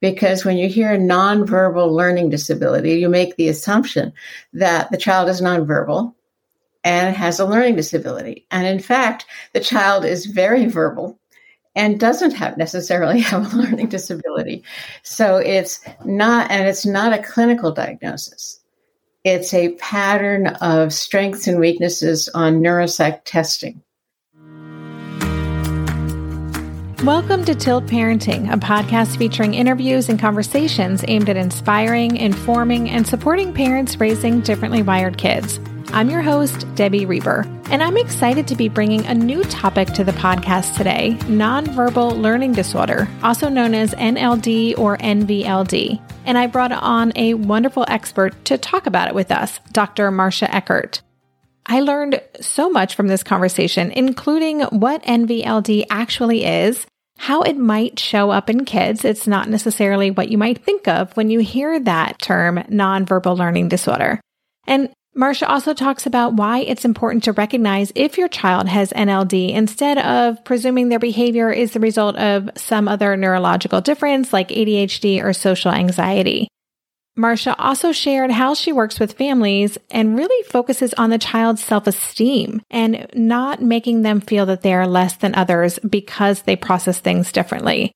because when you hear nonverbal learning disability, you make the assumption that the child is nonverbal and has a learning disability. And in fact, the child is very verbal and doesn't have necessarily have a learning disability. So it's not, and it's not a clinical diagnosis. It's a pattern of strengths and weaknesses on neuropsych testing. Welcome to Tilt Parenting, a podcast featuring interviews and conversations aimed at inspiring, informing, and supporting parents raising differently wired kids. I'm your host, Debbie Reber, and I'm excited to be bringing a new topic to the podcast today nonverbal learning disorder, also known as NLD or NVLD. And I brought on a wonderful expert to talk about it with us, Dr. Marcia Eckerd. I learned so much from this conversation, including what NVLD actually is, how it might show up in kids. It's not necessarily what you might think of when you hear that term nonverbal learning disorder. And Marcia also talks about why it's important to recognize if your child has NLD instead of presuming their behavior is the result of some other neurological difference like ADHD or social anxiety. Marcia also shared how she works with families and really focuses on the child's self esteem and not making them feel that they are less than others because they process things differently.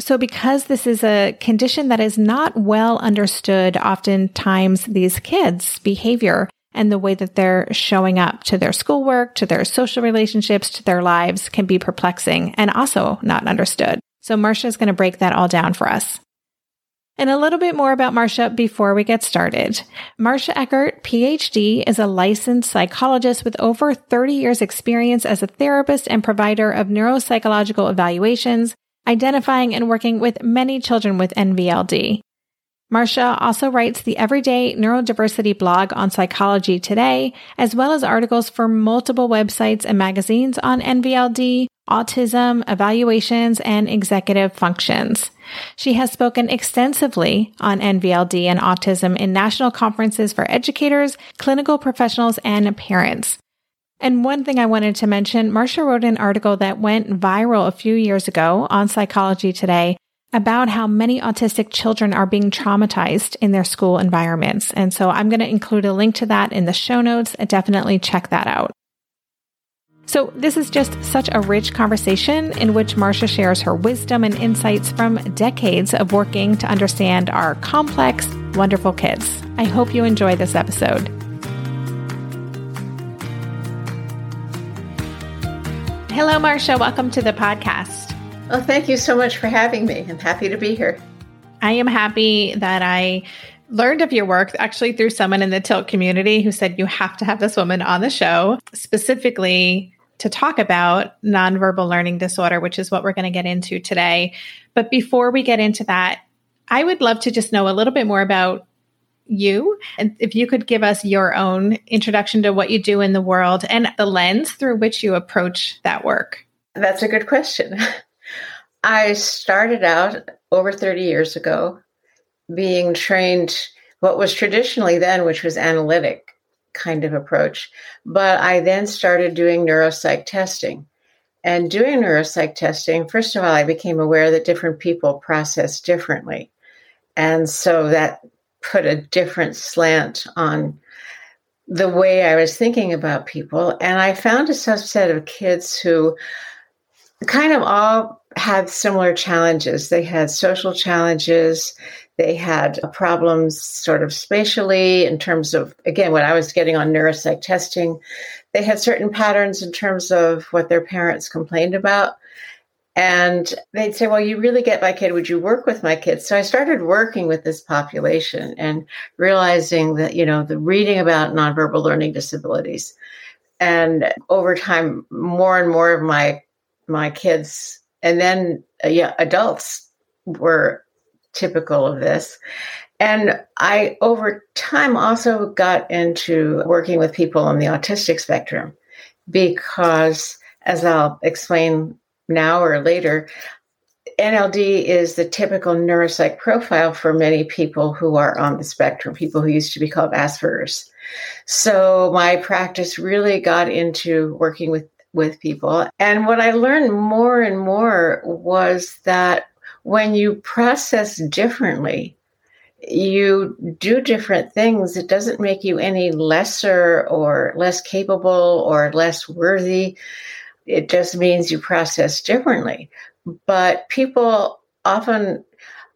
So, because this is a condition that is not well understood, oftentimes these kids' behavior and the way that they're showing up to their schoolwork, to their social relationships, to their lives can be perplexing and also not understood. So, Marcia is going to break that all down for us. And a little bit more about Marcia before we get started. Marcia Eckerd, PhD, is a licensed psychologist with over 30 years experience as a therapist and provider of neuropsychological evaluations, identifying and working with many children with NVLD. Marcia also writes the Everyday Neurodiversity blog on Psychology Today, as well as articles for multiple websites and magazines on NVLD, autism, evaluations, and executive functions. She has spoken extensively on NVLD and autism in national conferences for educators, clinical professionals, and parents. And one thing I wanted to mention, Marcia wrote an article that went viral a few years ago on Psychology Today about how many autistic children are being traumatized in their school environments. And so I'm going to include a link to that in the show notes. Definitely check that out. So, this is just such a rich conversation in which Marcia shares her wisdom and insights from decades of working to understand our complex, wonderful kids. I hope you enjoy this episode. Hello, Marcia. Welcome to the podcast. Well, thank you so much for having me. I'm happy to be here. I am happy that I learned of your work actually through someone in the tilt community who said you have to have this woman on the show specifically to talk about nonverbal learning disorder, which is what we're going to get into today. But before we get into that, I would love to just know a little bit more about you and if you could give us your own introduction to what you do in the world and the lens through which you approach that work. That's a good question. I started out over 30 years ago being trained what was traditionally then, which was analytic kind of approach. But I then started doing neuropsych testing. And doing neuropsych testing, first of all, I became aware that different people process differently. And so that put a different slant on the way I was thinking about people. And I found a subset of kids who kind of all had similar challenges. They had social challenges, they had problems sort of spatially in terms of, again, what I was getting on neuropsych testing. They had certain patterns in terms of what their parents complained about. And they'd say, Well, you really get my kid. Would you work with my kids? So I started working with this population and realizing that, you know, the reading about nonverbal learning disabilities. And over time, more and more of my my kids and then uh, yeah, adults were typical of this. And I, over time, also got into working with people on the autistic spectrum because, as I'll explain now or later, NLD is the typical neuropsych profile for many people who are on the spectrum, people who used to be called Asperger's. So my practice really got into working with with people. And what I learned more and more was that when you process differently, you do different things. It doesn't make you any lesser or less capable or less worthy. It just means you process differently. But people often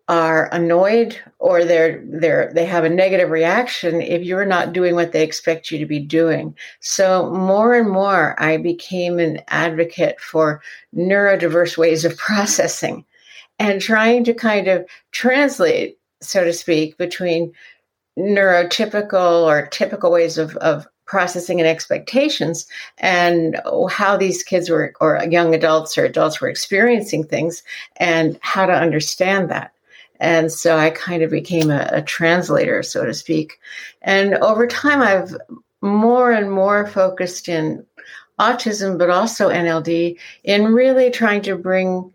are annoyed or they're they're they have a negative reaction if you're not doing what they expect you to be doing. So more and more I became an advocate for neurodiverse ways of processing and trying to kind of translate, so to speak, between neurotypical or typical ways of, of processing and expectations and how these kids were or young adults or adults were experiencing things and how to understand that. And so i kind of became a, a translator so to speak. And over time i've more and more focused in autism but also nld in really trying to bring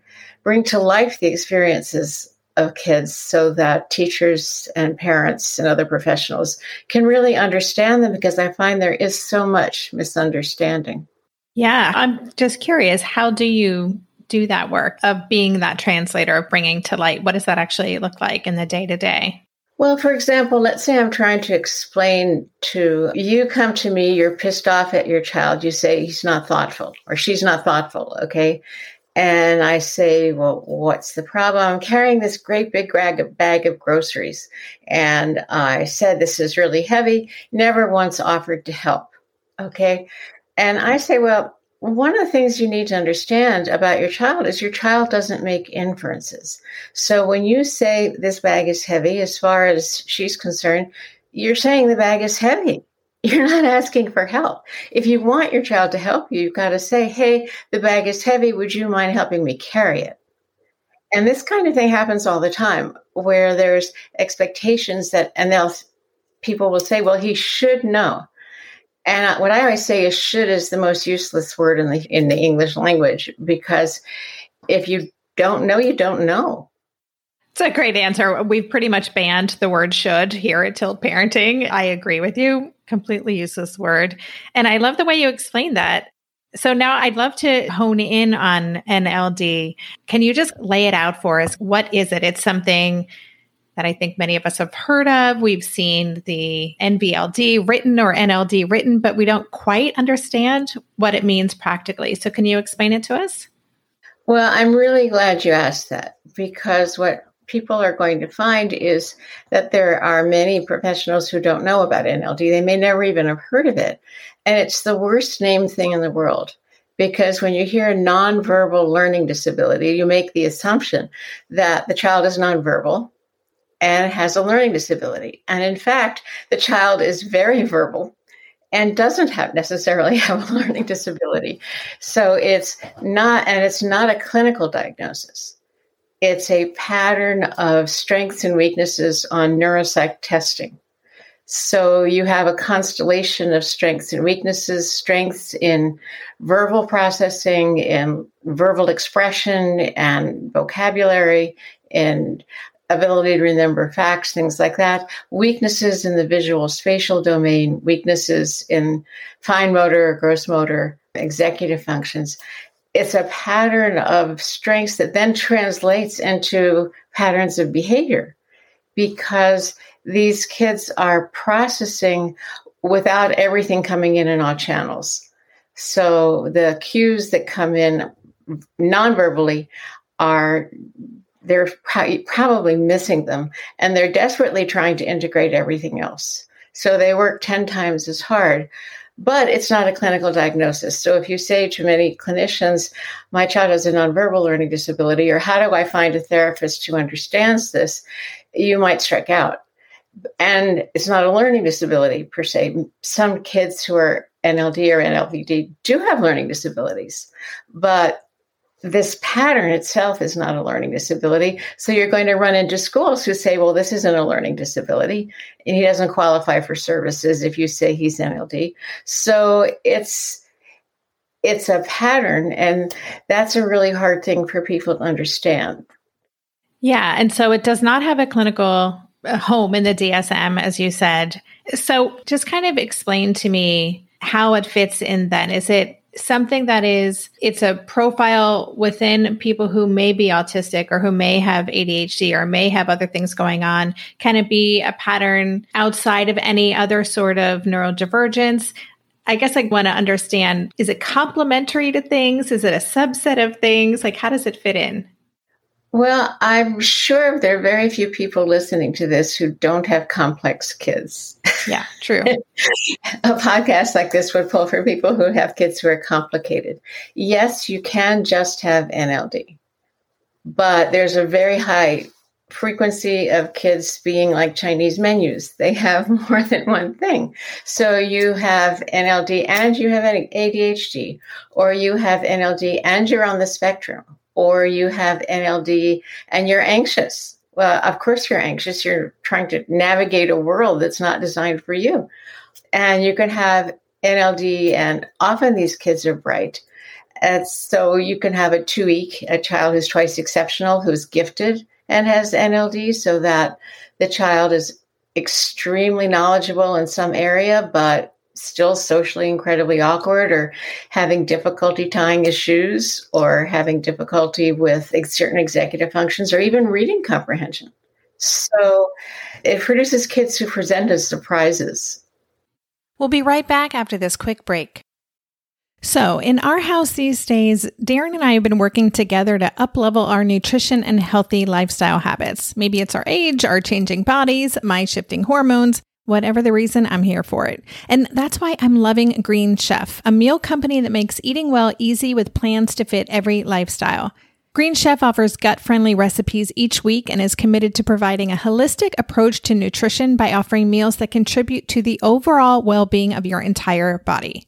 bring to life the experiences of kids so that teachers and parents and other professionals can really understand them because I find there is so much misunderstanding. Yeah, I'm just curious how do you do that work of being that translator of bringing to light what does that actually look like in the day to day? Well, for example, let's say I'm trying to explain to you come to me, you're pissed off at your child, you say he's not thoughtful or she's not thoughtful, okay? And I say, Well, what's the problem? I'm carrying this great big bag of, bag of groceries. And I said, This is really heavy, never once offered to help. Okay. And I say, Well, one of the things you need to understand about your child is your child doesn't make inferences. So when you say this bag is heavy, as far as she's concerned, you're saying the bag is heavy. You're not asking for help. If you want your child to help you, you've got to say, hey, the bag is heavy. Would you mind helping me carry it? And this kind of thing happens all the time where there's expectations that, and they'll, people will say, well, he should know. And what I always say is should is the most useless word in the, in the English language because if you don't know, you don't know. It's a great answer. We've pretty much banned the word should here at Tilt Parenting. I agree with you. Completely useless word. And I love the way you explain that. So now I'd love to hone in on NLD. Can you just lay it out for us? What is it? It's something that I think many of us have heard of. We've seen the NVLD written or NLD written, but we don't quite understand what it means practically. So can you explain it to us? Well, I'm really glad you asked that because what people are going to find is that there are many professionals who don't know about NLD. They may never even have heard of it. And it's the worst named thing in the world because when you hear nonverbal learning disability, you make the assumption that the child is nonverbal and has a learning disability. And in fact, the child is very verbal and doesn't have necessarily have a learning disability. So it's not, and it's not a clinical diagnosis it's a pattern of strengths and weaknesses on neuropsych testing. So you have a constellation of strengths and weaknesses, strengths in verbal processing and verbal expression and vocabulary and ability to remember facts, things like that. Weaknesses in the visual spatial domain, weaknesses in fine motor, gross motor, executive functions it's a pattern of strengths that then translates into patterns of behavior because these kids are processing without everything coming in in all channels. So the cues that come in non-verbally are they're probably missing them and they're desperately trying to integrate everything else. So they work 10 times as hard but it's not a clinical diagnosis. So if you say to many clinicians, my child has a nonverbal learning disability, or how do I find a therapist who understands this, you might strike out. And it's not a learning disability per se. Some kids who are NLD or NLVD do have learning disabilities, but this pattern itself is not a learning disability. So you're going to run into schools who say, well, this isn't a learning disability, and he doesn't qualify for services if you say he's NLD. So it's it's a pattern, and that's a really hard thing for people to understand. Yeah, and so it does not have a clinical uh, home in the DSM, as you said. So just kind of explain to me how it fits in then. Is it something that is it's a profile within people who may be autistic or who may have ADHD or may have other things going on? Can it be a pattern outside of any other sort of neurodivergence? I guess I want to understand is it complementary to things? Is it a subset of things? Like, how does it fit in? Well, I'm sure there are very few people listening to this who don't have complex kids. Yeah, true. a podcast like this would pull for people who have kids who are complicated. Yes, you can just have NLD, but there's a very high frequency of kids being like Chinese menus. They have more than one thing. So you have NLD and you have ADHD, or you have NLD and you're on the spectrum, or you have NLD and you're anxious. Well, of course you're anxious. You're trying to navigate a world that's not designed for you. And you can have NLD, and often these kids are bright. And so you can have a two week, a child who's twice exceptional, who's gifted, and has NLD so that the child is extremely knowledgeable in some area, but still socially incredibly awkward or having difficulty tying his shoes or having difficulty with certain executive functions or even reading comprehension. So it produces kids who present as surprises. We'll be right back after this quick break. So, in our house these days, Darren and I have been working together to uplevel our nutrition and healthy lifestyle habits. Maybe it's our age, our changing bodies, my shifting hormones. Whatever the reason, I'm here for it. And that's why I'm loving Green Chef, a meal company that makes eating well easy with plans to fit every lifestyle. Green Chef offers gut friendly recipes each week and is committed to providing a holistic approach to nutrition by offering meals that contribute to the overall well being of your entire body.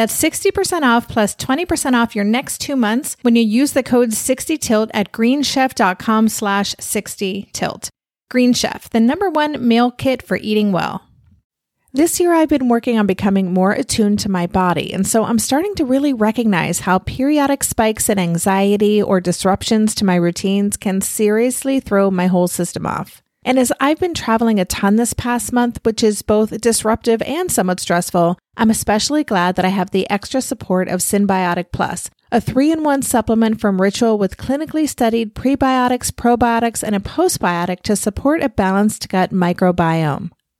That's 60% off plus 20% off your next two months when you use the code 60tilt at greenchef.com slash 60tilt. Green Chef, the number one meal kit for eating well. This year, I've been working on becoming more attuned to my body, and so I'm starting to really recognize how periodic spikes in anxiety or disruptions to my routines can seriously throw my whole system off. And as I've been traveling a ton this past month, which is both disruptive and somewhat stressful, I'm especially glad that I have the extra support of Synbiotic Plus, a three in one supplement from Ritual with clinically studied prebiotics, probiotics, and a postbiotic to support a balanced gut microbiome.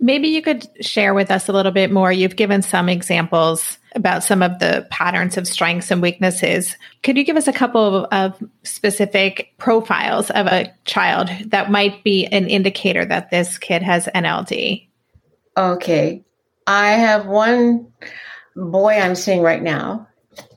Maybe you could share with us a little bit more. You've given some examples about some of the patterns of strengths and weaknesses. Could you give us a couple of, of, specific profiles of a child that might be an indicator that this kid has NLD? Okay. I have one boy I'm seeing right now,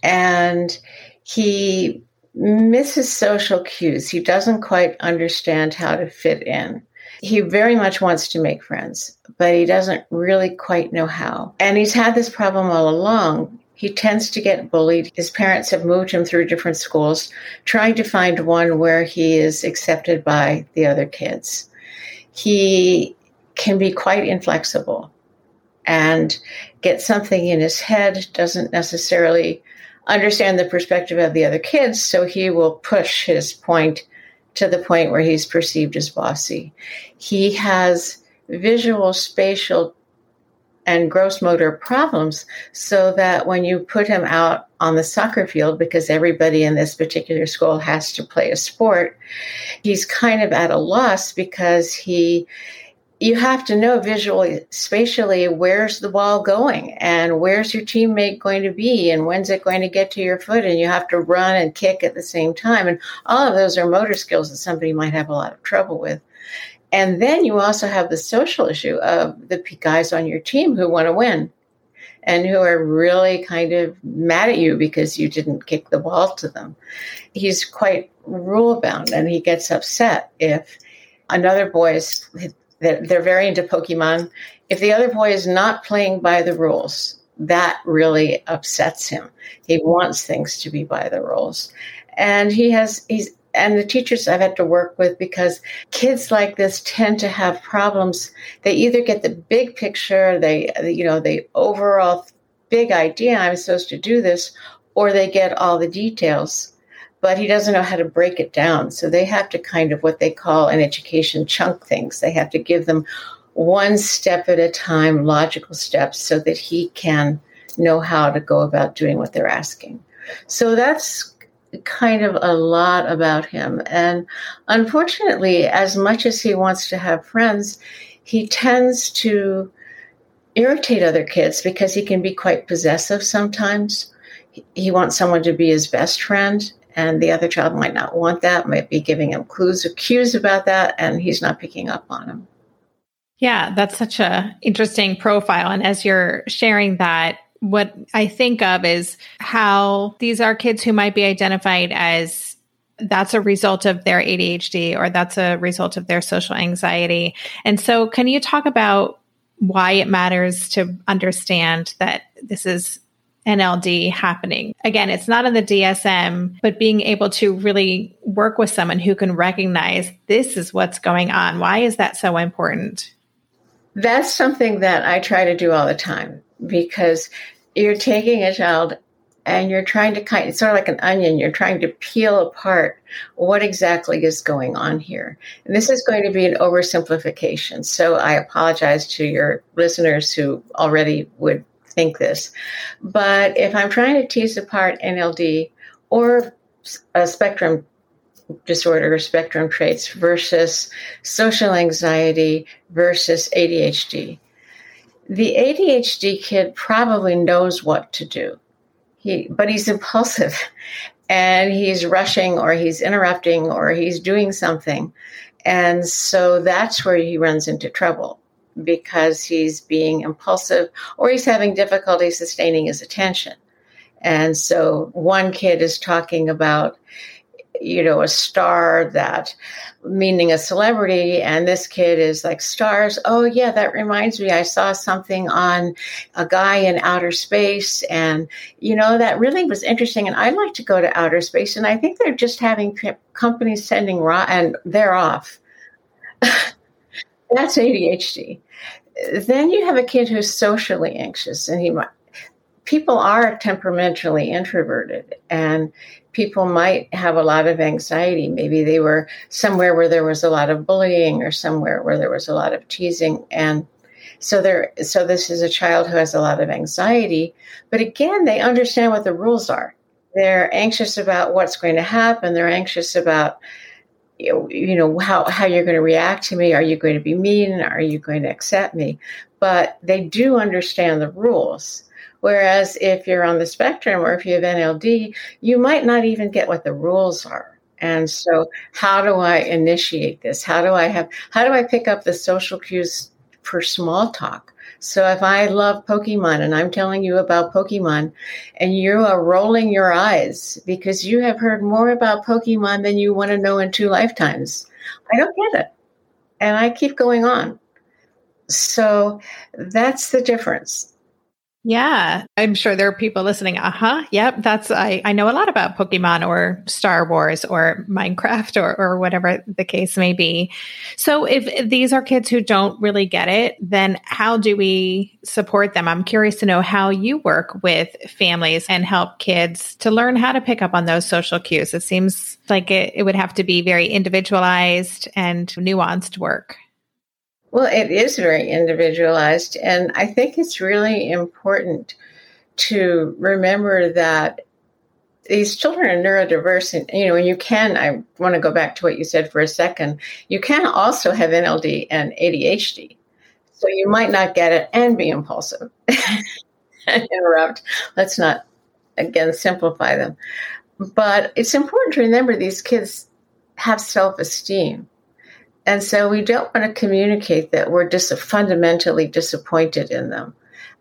and he misses social cues. He doesn't quite understand how to fit in he very much wants to make friends, but he doesn't really quite know how. And he's had this problem all along. He tends to get bullied. His parents have moved him through different schools, trying to find one where he is accepted by the other kids. He can be quite inflexible and get something in his head, doesn't necessarily understand the perspective of the other kids, so he will push his point to the point where he's perceived as bossy. He has visual, spatial, and gross motor problems so that when you put him out on the soccer field, because everybody in this particular school has to play a sport, he's kind of at a loss because he you have to know visually, spatially, where's the ball going and where's your teammate going to be and when's it going to get to your foot. And you have to run and kick at the same time. And all of those are motor skills that somebody might have a lot of trouble with. And then you also have the social issue of the guys on your team who want to win and who are really kind of mad at you because you didn't kick the ball to them. He's quite rule bound and he gets upset if another boy is they're, very into Pokemon. If the other boy is not playing by the rules, that really upsets him. He wants things to be by the rules. And he has, he's, and the teachers I've had to work with because kids like this tend to have problems. They either get the big picture, they, you know, the overall big idea, I'm supposed to do this, or they get all the details but he doesn't know how to break it down. So they have to kind of what they call in education chunk things. They have to give them one step at a time, logical steps, so that he can know how to go about doing what they're asking. So that's kind of a lot about him. And unfortunately, as much as he wants to have friends, he tends to irritate other kids because he can be quite possessive sometimes. He wants someone to be his best friend and the other child might not want that, might be giving him clues or cues about that, and he's not picking up on them. Yeah, that's such a interesting profile. And as you're sharing that, what I think of is how these are kids who might be identified as that's a result of their ADHD or that's a result of their social anxiety. And so, can you talk about why it matters to understand that this is NLD happening. Again, it's not in the DSM, but being able to really work with someone who can recognize this is what's going on. Why is that so important? That's something that I try to do all the time because you're taking a child and you're trying to kind it's sort of like an onion you're trying to peel apart what exactly is going on here and this is going to be an oversimplification so i apologize to your listeners who already would think this. But if I'm trying to tease apart NLD or a spectrum disorder or spectrum traits versus social anxiety versus ADHD, the ADHD kid probably knows what to do. He, but he's impulsive and he's rushing or he's interrupting or he's doing something. And so that's where he runs into trouble because he's being impulsive or he's having difficulty sustaining his attention. And so one kid is talking about, you know, a star that meaning a celebrity, and this kid is like, stars. Oh, yeah, that reminds me. I saw something on a guy in outer space, and, you know, that really was interesting. And I'd like to go to outer space, and I think they're just having companies sending, raw, and they're off. That's ADHD. Then you have a kid who's socially anxious, and he might. People are temperamentally introverted, and people might have a lot of anxiety. Maybe they were somewhere where there was a lot of bullying, or somewhere where there was a lot of teasing, and so there. So this is a child who has a lot of anxiety, but again, they understand what the rules are. They're anxious about what's going to happen. They're anxious about you know how how you're going to react to me are you going to be mean are you going to accept me but they do understand the rules whereas if you're on the spectrum or if you have NLD you might not even get what the rules are and so how do I initiate this how do I have how do I pick up the social cues for small talk so if I love Pokemon and I'm telling you about Pokemon and you are rolling your eyes because you have heard more about Pokemon than you want to know in two lifetimes, I don't get it. and I keep going on. So that's the difference. Yeah, I'm sure there are people listening. Uh huh. Yep. That's, I, I know a lot about Pokemon or Star Wars or Minecraft or, or whatever the case may be. So if, these are kids who don't really get it, then how do we support them? I'm curious to know how you work with families and help kids to learn how to pick up on those social cues. It seems like it, it would have to be very individualized and nuanced work. Well, it is very individualized. And I think it's really important to remember that these children are neurodiverse and you know you can i want to go back to what you said for a second you can also have nld and adhd so you might not get it and be impulsive. Interrupt. Let's not again simplify them. But it's important to remember these kids have self-esteem and so we don't want to communicate that we're just fundamentally disappointed in them.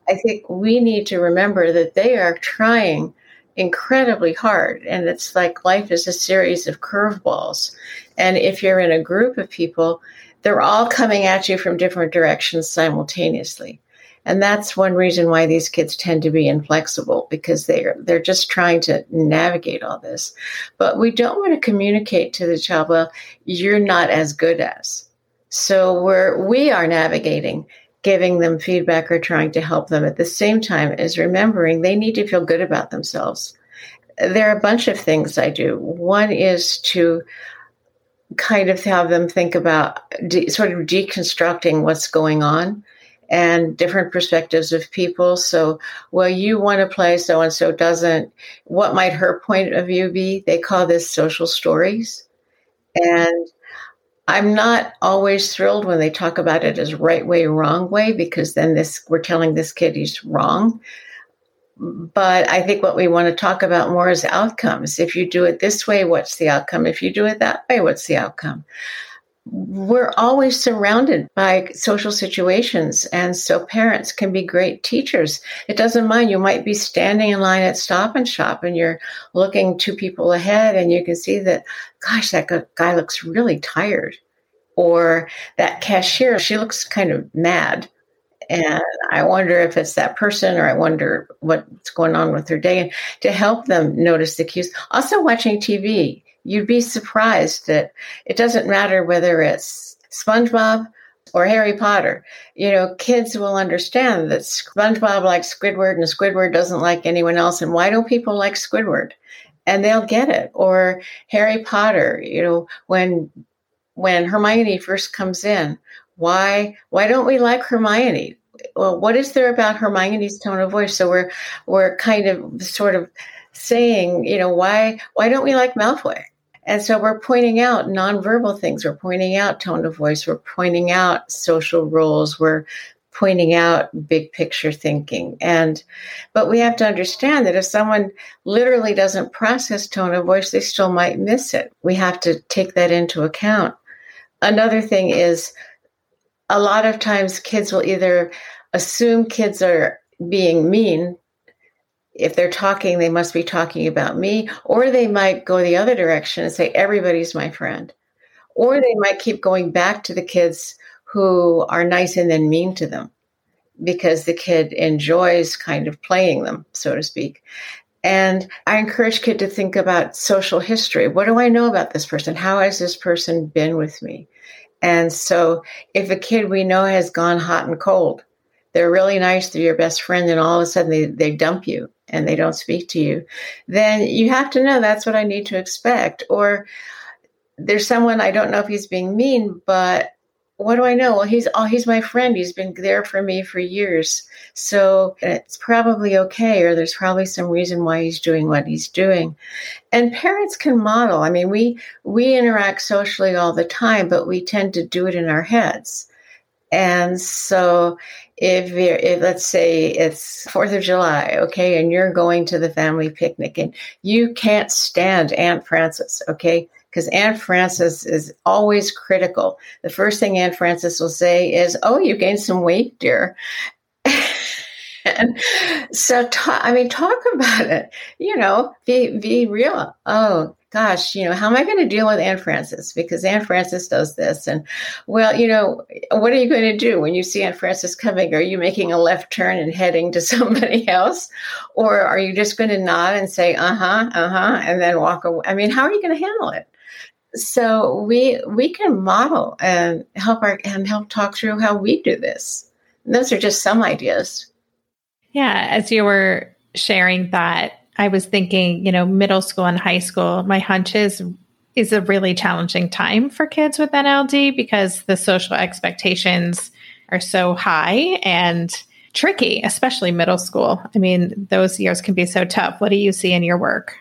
I think we need to remember that they are trying incredibly hard. And it's like life is a series of curveballs. And if you're in a group of people, they're all coming at you from different directions simultaneously. And that's one reason why these kids tend to be inflexible because they're they're just trying to navigate all this. But we don't want to communicate to the child, well, you're not as good as. So we're we are navigating, giving them feedback or trying to help them at the same time as remembering they need to feel good about themselves. There are a bunch of things I do. One is to kind of have them think about de- sort of deconstructing what's going on and different perspectives of people. So, well, you want to play, so and so doesn't. What might her point of view be? They call this social stories. And I'm not always thrilled when they talk about it as right way, wrong way, because then this we're telling this kid he's wrong. But I think what we want to talk about more is outcomes. If you do it this way, what's the outcome? If you do it that way, what's the outcome? We're always surrounded by social situations. And so parents can be great teachers. It doesn't mind. You might be standing in line at Stop and Shop and you're looking two people ahead and you can see that, gosh, that guy looks really tired. Or that cashier, she looks kind of mad. And I wonder if it's that person or I wonder what's going on with their day and to help them notice the cues. Also watching TV you'd be surprised that it doesn't matter whether it's SpongeBob or Harry Potter. You know, kids will understand that SpongeBob likes Squidward and Squidward doesn't like anyone else. And why don't people like Squidward? And they'll get it. Or Harry Potter, you know, when when Hermione first comes in, why why don't we like Hermione? Well, what is there about Hermione's tone of voice? So we're we're kind of sort of saying, you know, why why don't we like Malfoy? And so we're pointing out nonverbal things. We're pointing out tone of voice. We're pointing out social roles. We're pointing out big picture thinking. And, but we have to understand that if someone literally doesn't process tone of voice, they still might miss it. We have to take that into account. Another thing is a lot of times kids will either assume kids are being mean if they're talking, they must be talking about me, or they might go the other direction and say, everybody's my friend. Or they might keep going back to the kids who are nice and then mean to them because the kid enjoys kind of playing them, so to speak. And I encourage kid to think about social history. What do I know about this person? How has this person been with me? And so if a kid we know has gone hot and cold, they're really nice, they're your best friend, and all of a sudden they, they dump you and they don't speak to you, then you have to know that's what I need to expect. Or there's someone I don't know if he's being mean, but what do I know? Well, he's oh, he's my friend. He's been there for me for years. So it's probably okay, or there's probably some reason why he's doing what he's doing. And parents can model. I mean, we we interact socially all the time, but we tend to do it in our heads. And so if, if let's say it's Fourth of July, okay, and you're going to the family picnic and you can't stand Aunt Frances, okay, because Aunt Frances is always critical. The first thing Aunt Frances will say is, "Oh, you gained some weight, dear." and so, ta- I mean, talk about it. You know, be be real. Oh, gosh, you know, how am I going to deal with Aunt Francis? Because Aunt Francis does this. And, well, you know, what are you going to do when you see Aunt Francis coming? Are you making a left turn and heading to somebody else? Or are you just going to nod and say, uh huh, uh huh, and then walk away? I mean, how are you going to handle it? So we we can model and help our and help talk through how we do this. And those are just some ideas. Yeah, as you were sharing that, I was thinking, you know, middle school and high school, my hunch is is a really challenging time for kids with NLD because the social expectations are so high and tricky, especially middle school. I mean, those years can be so tough. What do you see in your work?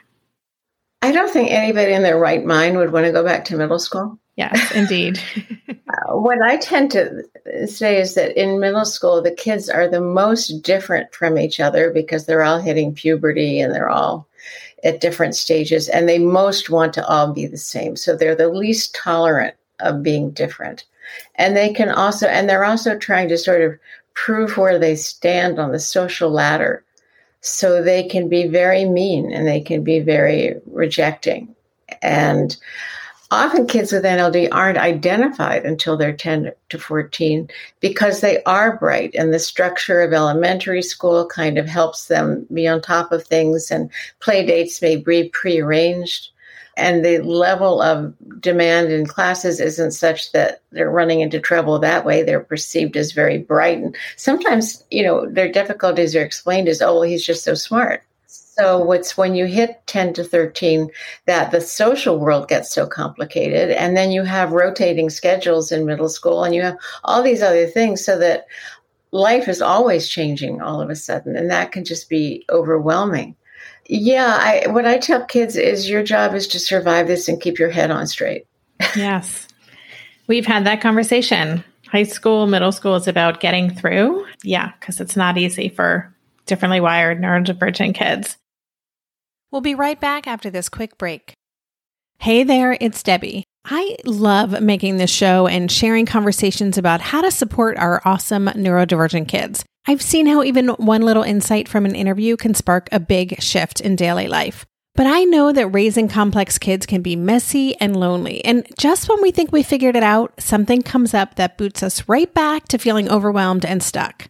I don't think anybody in their right mind would want to go back to middle school. Yes, indeed. uh, what I tend to say is that in middle school, the kids are the most different from each other because they're all hitting puberty and they're all at different stages and they most want to all be the same. So they're the least tolerant of being different. And they can also, and they're also trying to sort of prove where they stand on the social ladder. So they can be very mean and they can be very rejecting. And often kids with NLD aren't identified until they're 10 to 14 because they are bright and the structure of elementary school kind of helps them be on top of things and play dates may be prearranged. And the level of demand in classes isn't such that they're running into trouble that way. They're perceived as very bright and sometimes you know their difficulties are explained as oh well he's just so smart so what's when you hit 10 to 13 that the social world gets so complicated and then you have rotating schedules in middle school and you have all these other things so that life is always changing all of a sudden and that can just be overwhelming. Yeah, I, what I tell kids is your job is to survive this and keep your head on straight. yes. We've had that conversation. High school, middle school is about getting through. Yeah, because it's not easy for differently wired neurodivergent kids. We'll be right back after this quick break. Hey there, it's Debbie. I love making this show and sharing conversations about how to support our awesome neurodivergent kids. I've seen how even one little insight from an interview can spark a big shift in daily life. But I know that raising complex kids can be messy and lonely. And just when we think we figured it out, something comes up that boots us right back to feeling overwhelmed and stuck.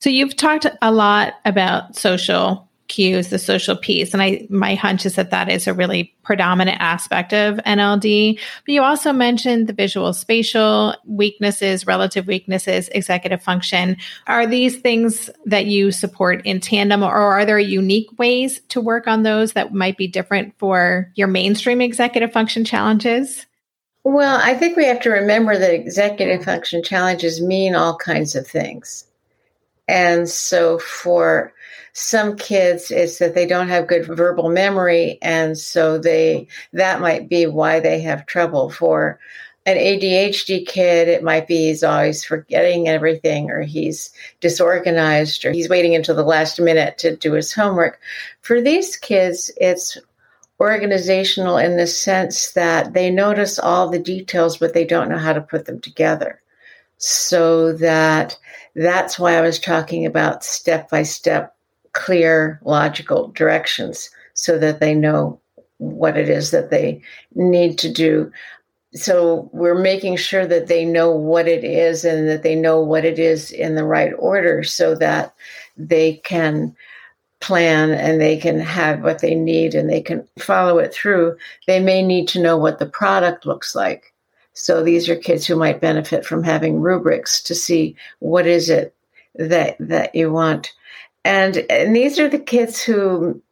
So you've talked a lot about social cues, the social piece. And I, my hunch is that that is a really predominant aspect of NLD. But you also mentioned the visual spatial weaknesses, relative weaknesses, executive function. Are these things that you support in tandem or are there unique ways to work on those that might be different for your mainstream executive function challenges? Well, I think we have to remember that executive function challenges mean all kinds of things. And so for some kids it's that they don't have good verbal memory and so they that might be why they have trouble. For an ADHD kid it might be he's always forgetting everything or he's disorganized or he's waiting until the last minute to do his homework. For these kids it's organizational in the sense that they notice all the details but they don't know how to put them together so that that's why I was talking about step by step clear, logical directions so that they know what it is that they need to do. So we're making sure that they know what it is and that they know what it is in the right order so that they can plan and they can have what they need and they can follow it through. They may need to know what the product looks like. So these are kids who might benefit from having rubrics to see what is it that that you want and, and these are the kids who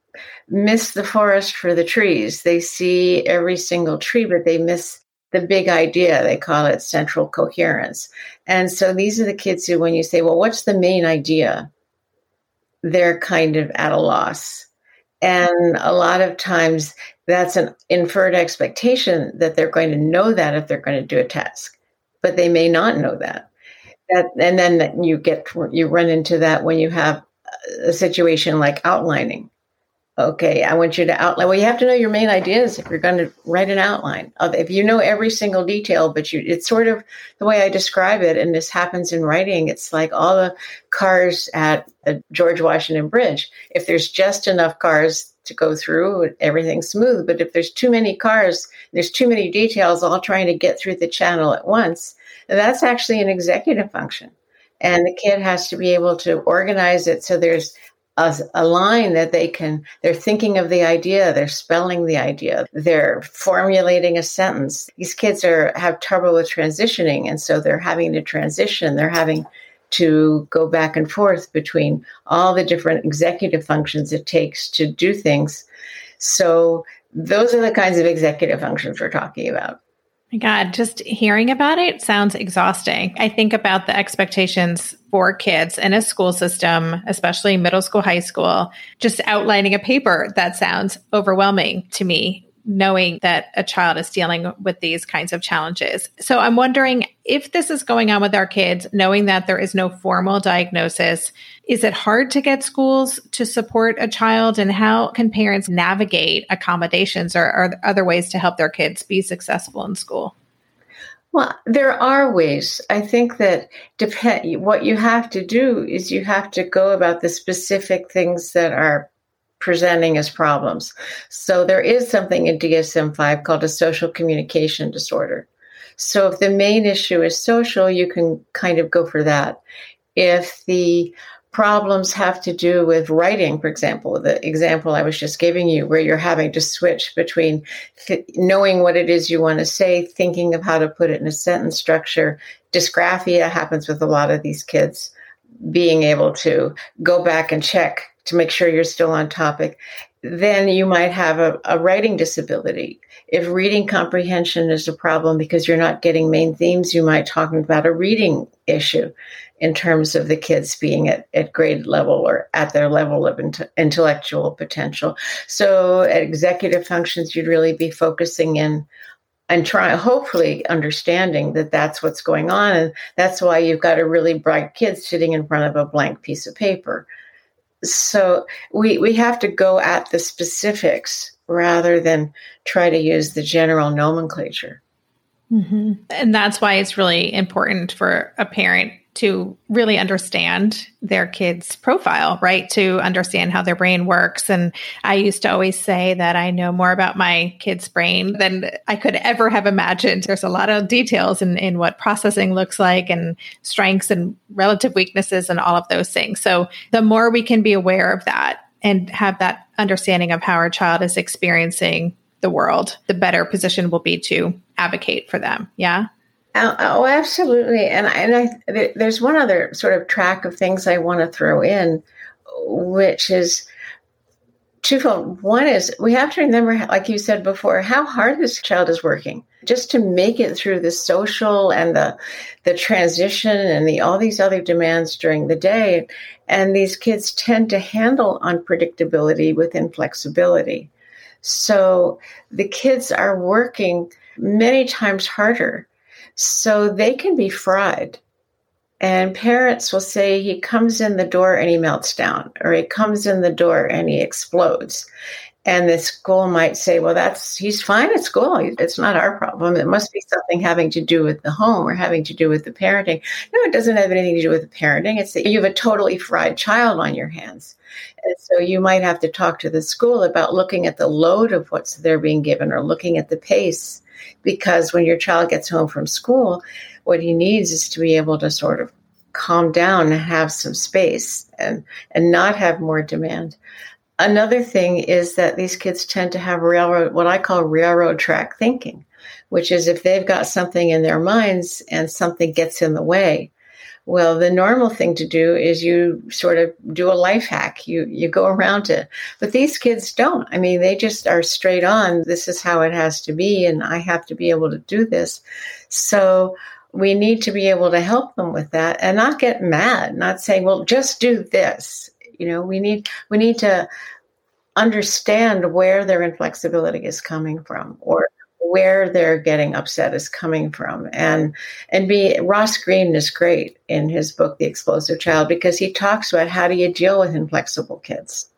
miss the forest for the trees. They see every single tree, but they miss the big idea. They call it central coherence. And so these are the kids who, when you say, well, what's the main idea? They're kind of at a loss. And a lot of times that's an inferred expectation that they're going to know that if they're going to do a task, but they may not know that. that and then you get you run into that when you have a situation like outlining. Okay, I want you to outline. Well, you have to know your main ideas if you're going to write an outline. If you know every single detail, but you, it's sort of the way I describe it, and this happens in writing. It's like all the cars at the George Washington Bridge. If there's just enough cars to go through, everything's smooth. But if there's too many cars, there's too many details all trying to get through the channel at once. That's actually an executive function and the kid has to be able to organize it so there's a, a, line that they can they're thinking of the idea they're spelling the idea they're formulating a sentence. These kids are have trouble with transitioning and so they're having to transition. They're having to go back and forth between all the different executive functions it takes to do things. So those are the kinds of executive functions we're talking about my God, just hearing about it sounds exhausting. I think about the expectations for kids in a school system, especially middle school, high school, just outlining a paper that sounds overwhelming to me knowing that a child is dealing with these kinds of challenges. So I'm wondering if this is going on with our kids, knowing that there is no formal diagnosis, is it hard to get schools to support a child? And how can parents navigate accommodations or, or other ways to help their kids be successful in school? Well, there are ways. I think that depend what you have to do is you have to go about the specific things that are presenting as problems. So there is something in DSM 5 called a social communication disorder. So if the main issue is social, you can kind of go for that. If the problems have to do with writing, for example, the example I was just giving you, where you're having to switch between th- knowing what it is you want to say, thinking of how to put it in a sentence structure. Dysgraphia happens with a lot of these kids, being able to go back and check to make sure you're still on topic. Then you might have a, a writing disability. If reading comprehension is a problem because you're not getting main themes, you might talk about a reading issue in terms of the kids being at, at grade level or at their level of int- intellectual potential. So at executive functions, you'd really be focusing in and try hopefully understanding that that's what's going on and that's why you've got a really bright kid sitting in front of a blank piece of paper so we we have to go at the specifics rather than try to use the general nomenclature. Mm-hmm. And that's why it's really important for a parent to really understand their kid's profile, right? To understand how their brain works. And I used to always say that I know more about my kid's brain than I could ever have imagined. There's a lot of details in, in what processing looks like and strengths and relative weaknesses and all of those things. So the more we can be aware of that and have that understanding of how our child is experiencing the world, the better position will be to advocate for them. Yeah. Oh, oh absolutely. And, and I, there's one other sort of track of things I want to throw in, which is twofold. One is we have to remember, like you said before, how hard this child is working just to make it through the social and the the transition and the all these other demands during the day. And these kids tend to handle unpredictability with inflexibility. So the kids are working many times harder. So they can be fried. And parents will say he comes in the door and he melts down, or he comes in the door and he explodes. And the school might say, well, that's, he's fine at school. It's not our problem. It must be something having to do with the home or having to do with the parenting. No, it doesn't have anything to do with the parenting. It's that you have a totally fried child on your hands. And so you might have to talk to the school about looking at the load of what's they're being given or looking at the pace. Because when your child gets home from school, what he needs is to be able to sort of calm down and have some space and, and not have more demand. Another thing is that these kids tend to have railroad, what I call railroad track thinking, which is if they've got something in their minds and something gets in the way, well, the normal thing to do is you sort of do a life hack. You you go around it. But these kids don't. I mean, they just are straight on. This is how it has to be and I have to be able to do this. So we need to be able to help them with that and not get mad, not saying, well, just do this. You know, we need we need to understand where their inflexibility is coming from or where they're getting upset is coming from and and be Ross Greene is great in his book the explosive child because he talks about how do you deal with inflexible kids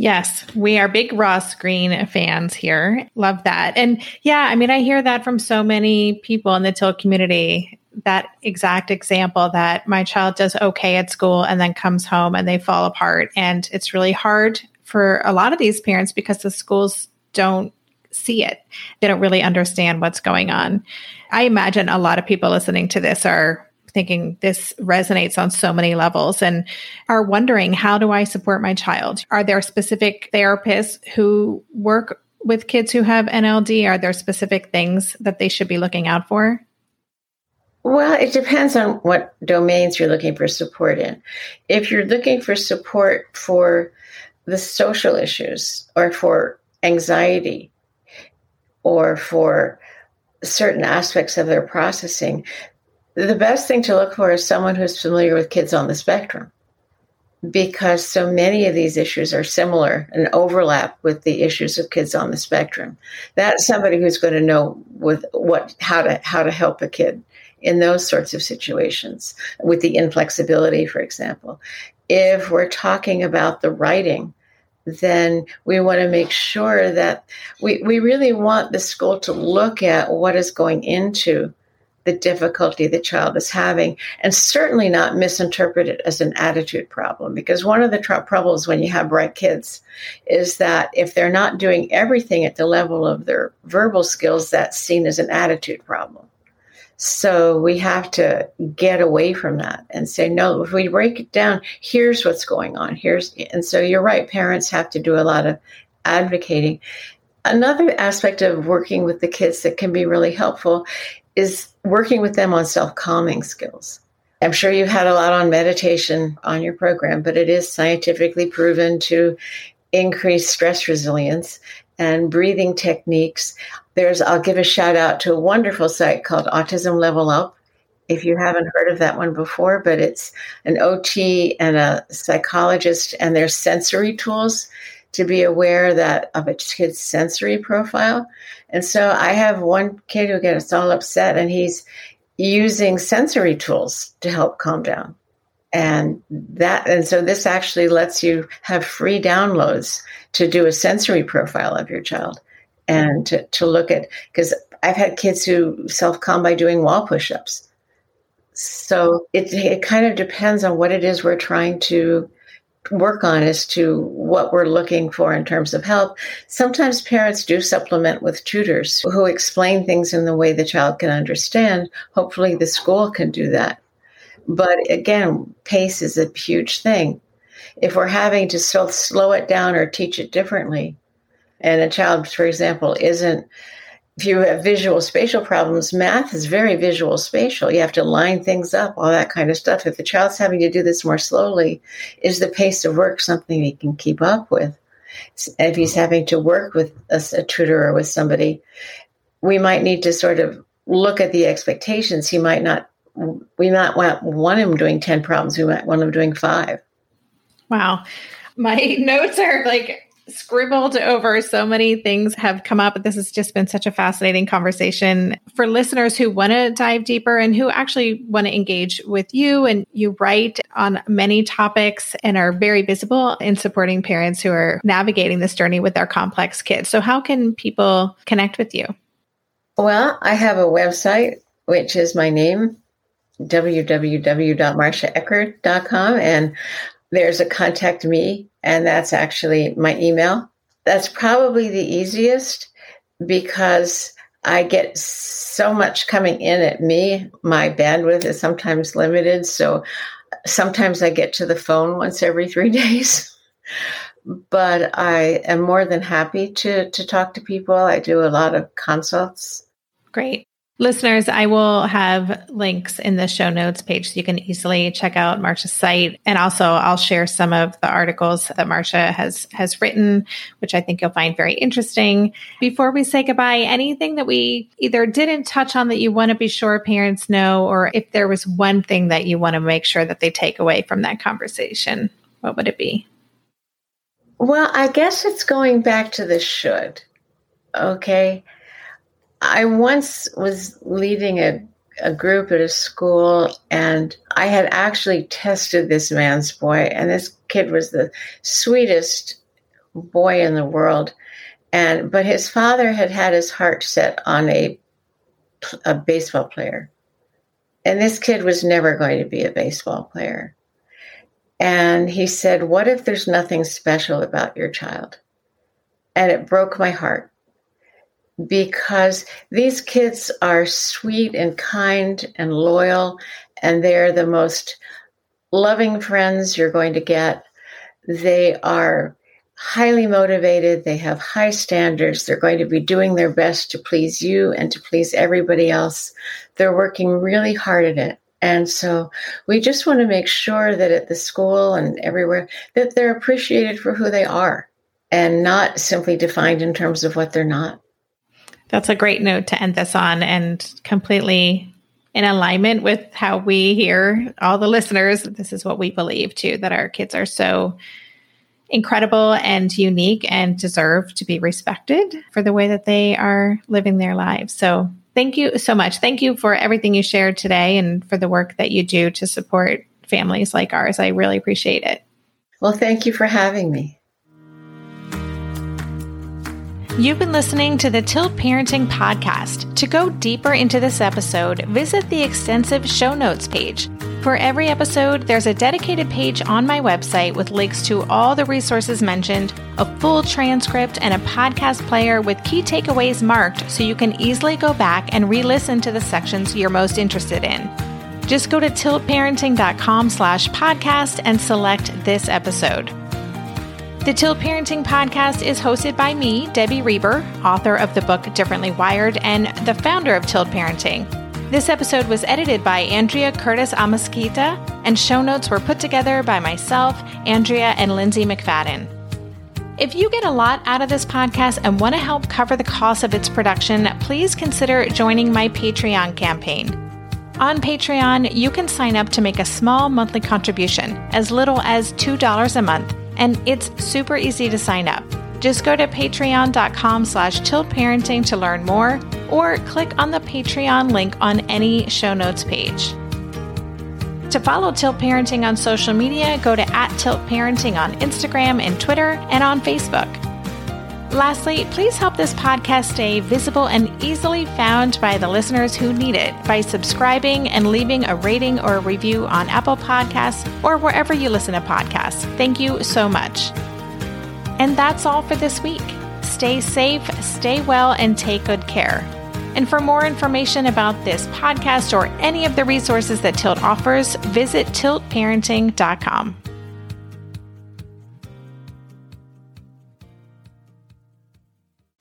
Yes, we are big Ross Greene fans here. Love that. And yeah, I mean, I hear that from so many people in the Tilt community that exact example that my child does okay at school and then comes home and they fall apart. And it's really hard for a lot of these parents because the schools don't see it. They don't really understand what's going on. I imagine a lot of people listening to this are thinking this resonates on so many levels and are wondering how do I support my child? Are there specific therapists who work with kids who have NLD? Are there specific things that they should be looking out for? Well, it depends on what domains you're looking for support in. If you're looking for support for the social issues or for anxiety or for certain aspects of their processing, the best thing to look for is someone who's familiar with kids on the spectrum because so many of these issues are similar and overlap with the issues of kids on the spectrum. That's somebody who's going to know with what how to how to help a kid in those sorts of situations with the inflexibility, for example. If we're talking about the writing, then we want to make sure that we, we really want the school to look at what is going into the difficulty the child is having and certainly not misinterpret it as an attitude problem because one of the tr- problems when you have bright kids is that if they're not doing everything at the level of their verbal skills that's seen as an attitude problem so we have to get away from that and say, no, if we break it down, here's what's going on. Here's, and so you're right, parents have to do a lot of advocating. Another aspect of working with the kids that can be really helpful is working with them on self calming skills. I'm sure you've had a lot on meditation on your program, but it is scientifically proven to increase stress resilience and breathing techniques. There's, I'll give a shout out to a wonderful site called Autism Level Up. If you haven't heard of that one before, but it's an OT and a psychologist, and there's sensory tools to be aware that of a kid's sensory profile. And so I have one kid who gets all upset, and he's using sensory tools to help calm down and that and so this actually lets you have free downloads to do a sensory profile of your child and to, to look at because i've had kids who self-calm by doing wall push-ups so it, it kind of depends on what it is we're trying to work on as to what we're looking for in terms of help. Sometimes parents do supplement with tutors who explain things in the way the child can understand. Hopefully, the school can do that. But again, pace is a huge thing. if we're having to still slow it down or teach it differently, and a child, for example, isn't if you have visual spatial problems, math is very visual spatial. You have to line things up, all that kind of stuff. If the child's having to do this more slowly, is the pace of work something he can keep up with? If he's having to work with a, a tutor or with somebody, we might need to sort of look at the expectations. He might not, we might want, one of them doing 10 problems, we might want them doing five. Wow. My notes are like scribbled over so many things have come up. This has just been such a fascinating conversation for listeners who want to dive deeper and who actually want to engage with you. And you write on many topics and are very visible in supporting parents who are navigating this journey with their complex kids. So, how can people connect with you? Well, I have a website, which is my name, www.marciaeckerd.com. And there's a contact me, and that's actually my email. That's probably the easiest because I get so much coming in at me. My bandwidth is sometimes limited. So sometimes I get to the phone once every three days. but I am more than happy to, to talk to people. I do a lot of consults. Great. Listeners, I will have links in the show notes page so you can easily check out Marcia's site. And also I'll share some of the articles that Marsha has has written, which I think you'll find very interesting. Before we say goodbye, anything that we either didn't touch on that you want to be sure parents know, or if there was one thing that you want to make sure that they take away from that conversation, what would it be? Well, I guess it's going back to the should. Okay I once was leading a, a group at a school, and I had actually tested this man's boy, and this kid was the sweetest boy in the world. And but his father had had his heart set on a a baseball player, and this kid was never going to be a baseball player. And he said, "What if there's nothing special about your child?" And it broke my heart because these kids are sweet and kind and loyal, and they're the most loving friends you're going to get. They are highly motivated, they have high standards, they're going to be doing their best to please you and to please everybody else. They're working really hard at it. And so we just want to make sure that at the school and everywhere that they're appreciated for who they are and not simply defined in terms of what they're not. That's a great note to end this on and completely in alignment with how we hear all the listeners. This is what we believe too that our kids are so incredible and unique and deserve to be respected for the way that they are living their lives. So, thank you so much. Thank you for everything you shared today and for the work that you do to support families like ours. I really appreciate it. Well, thank you for having me. You've been listening to the Tilt Parenting Podcast. To go deeper into this episode, visit the extensive show notes page. For every episode, there's a dedicated page on my website with links to all the resources mentioned, a full transcript, and a podcast player with key takeaways marked so you can easily go back and re-listen to the sections you're most interested in. Just go to tiltparenting.com slash podcast and select this episode. The Tilt Parenting Podcast is hosted by me, Debbie Reber, author of the book Differently Wired and the founder of Tilt Parenting. This episode was edited by Andrea Curtis Amasquita, and show notes were put together by myself, Andrea, and Lindsay McFadden. If you get a lot out of this podcast and want to help cover the cost of its production, please consider joining my Patreon campaign. On Patreon, you can sign up to make a small monthly contribution, as little as $2 a month and it's super easy to sign up. Just go to patreon.com slash tiltparenting to learn more, or click on the Patreon link on any show notes page. To follow Tilt Parenting on social media, go to at Tilt Parenting on Instagram and Twitter and on Facebook. Lastly, please help this podcast stay visible and easily found by the listeners who need it by subscribing and leaving a rating or a review on Apple Podcasts or wherever you listen to podcasts. Thank you so much. And that's all for this week. Stay safe, stay well, and take good care. And for more information about this podcast or any of the resources that Tilt offers, visit tiltparenting.com.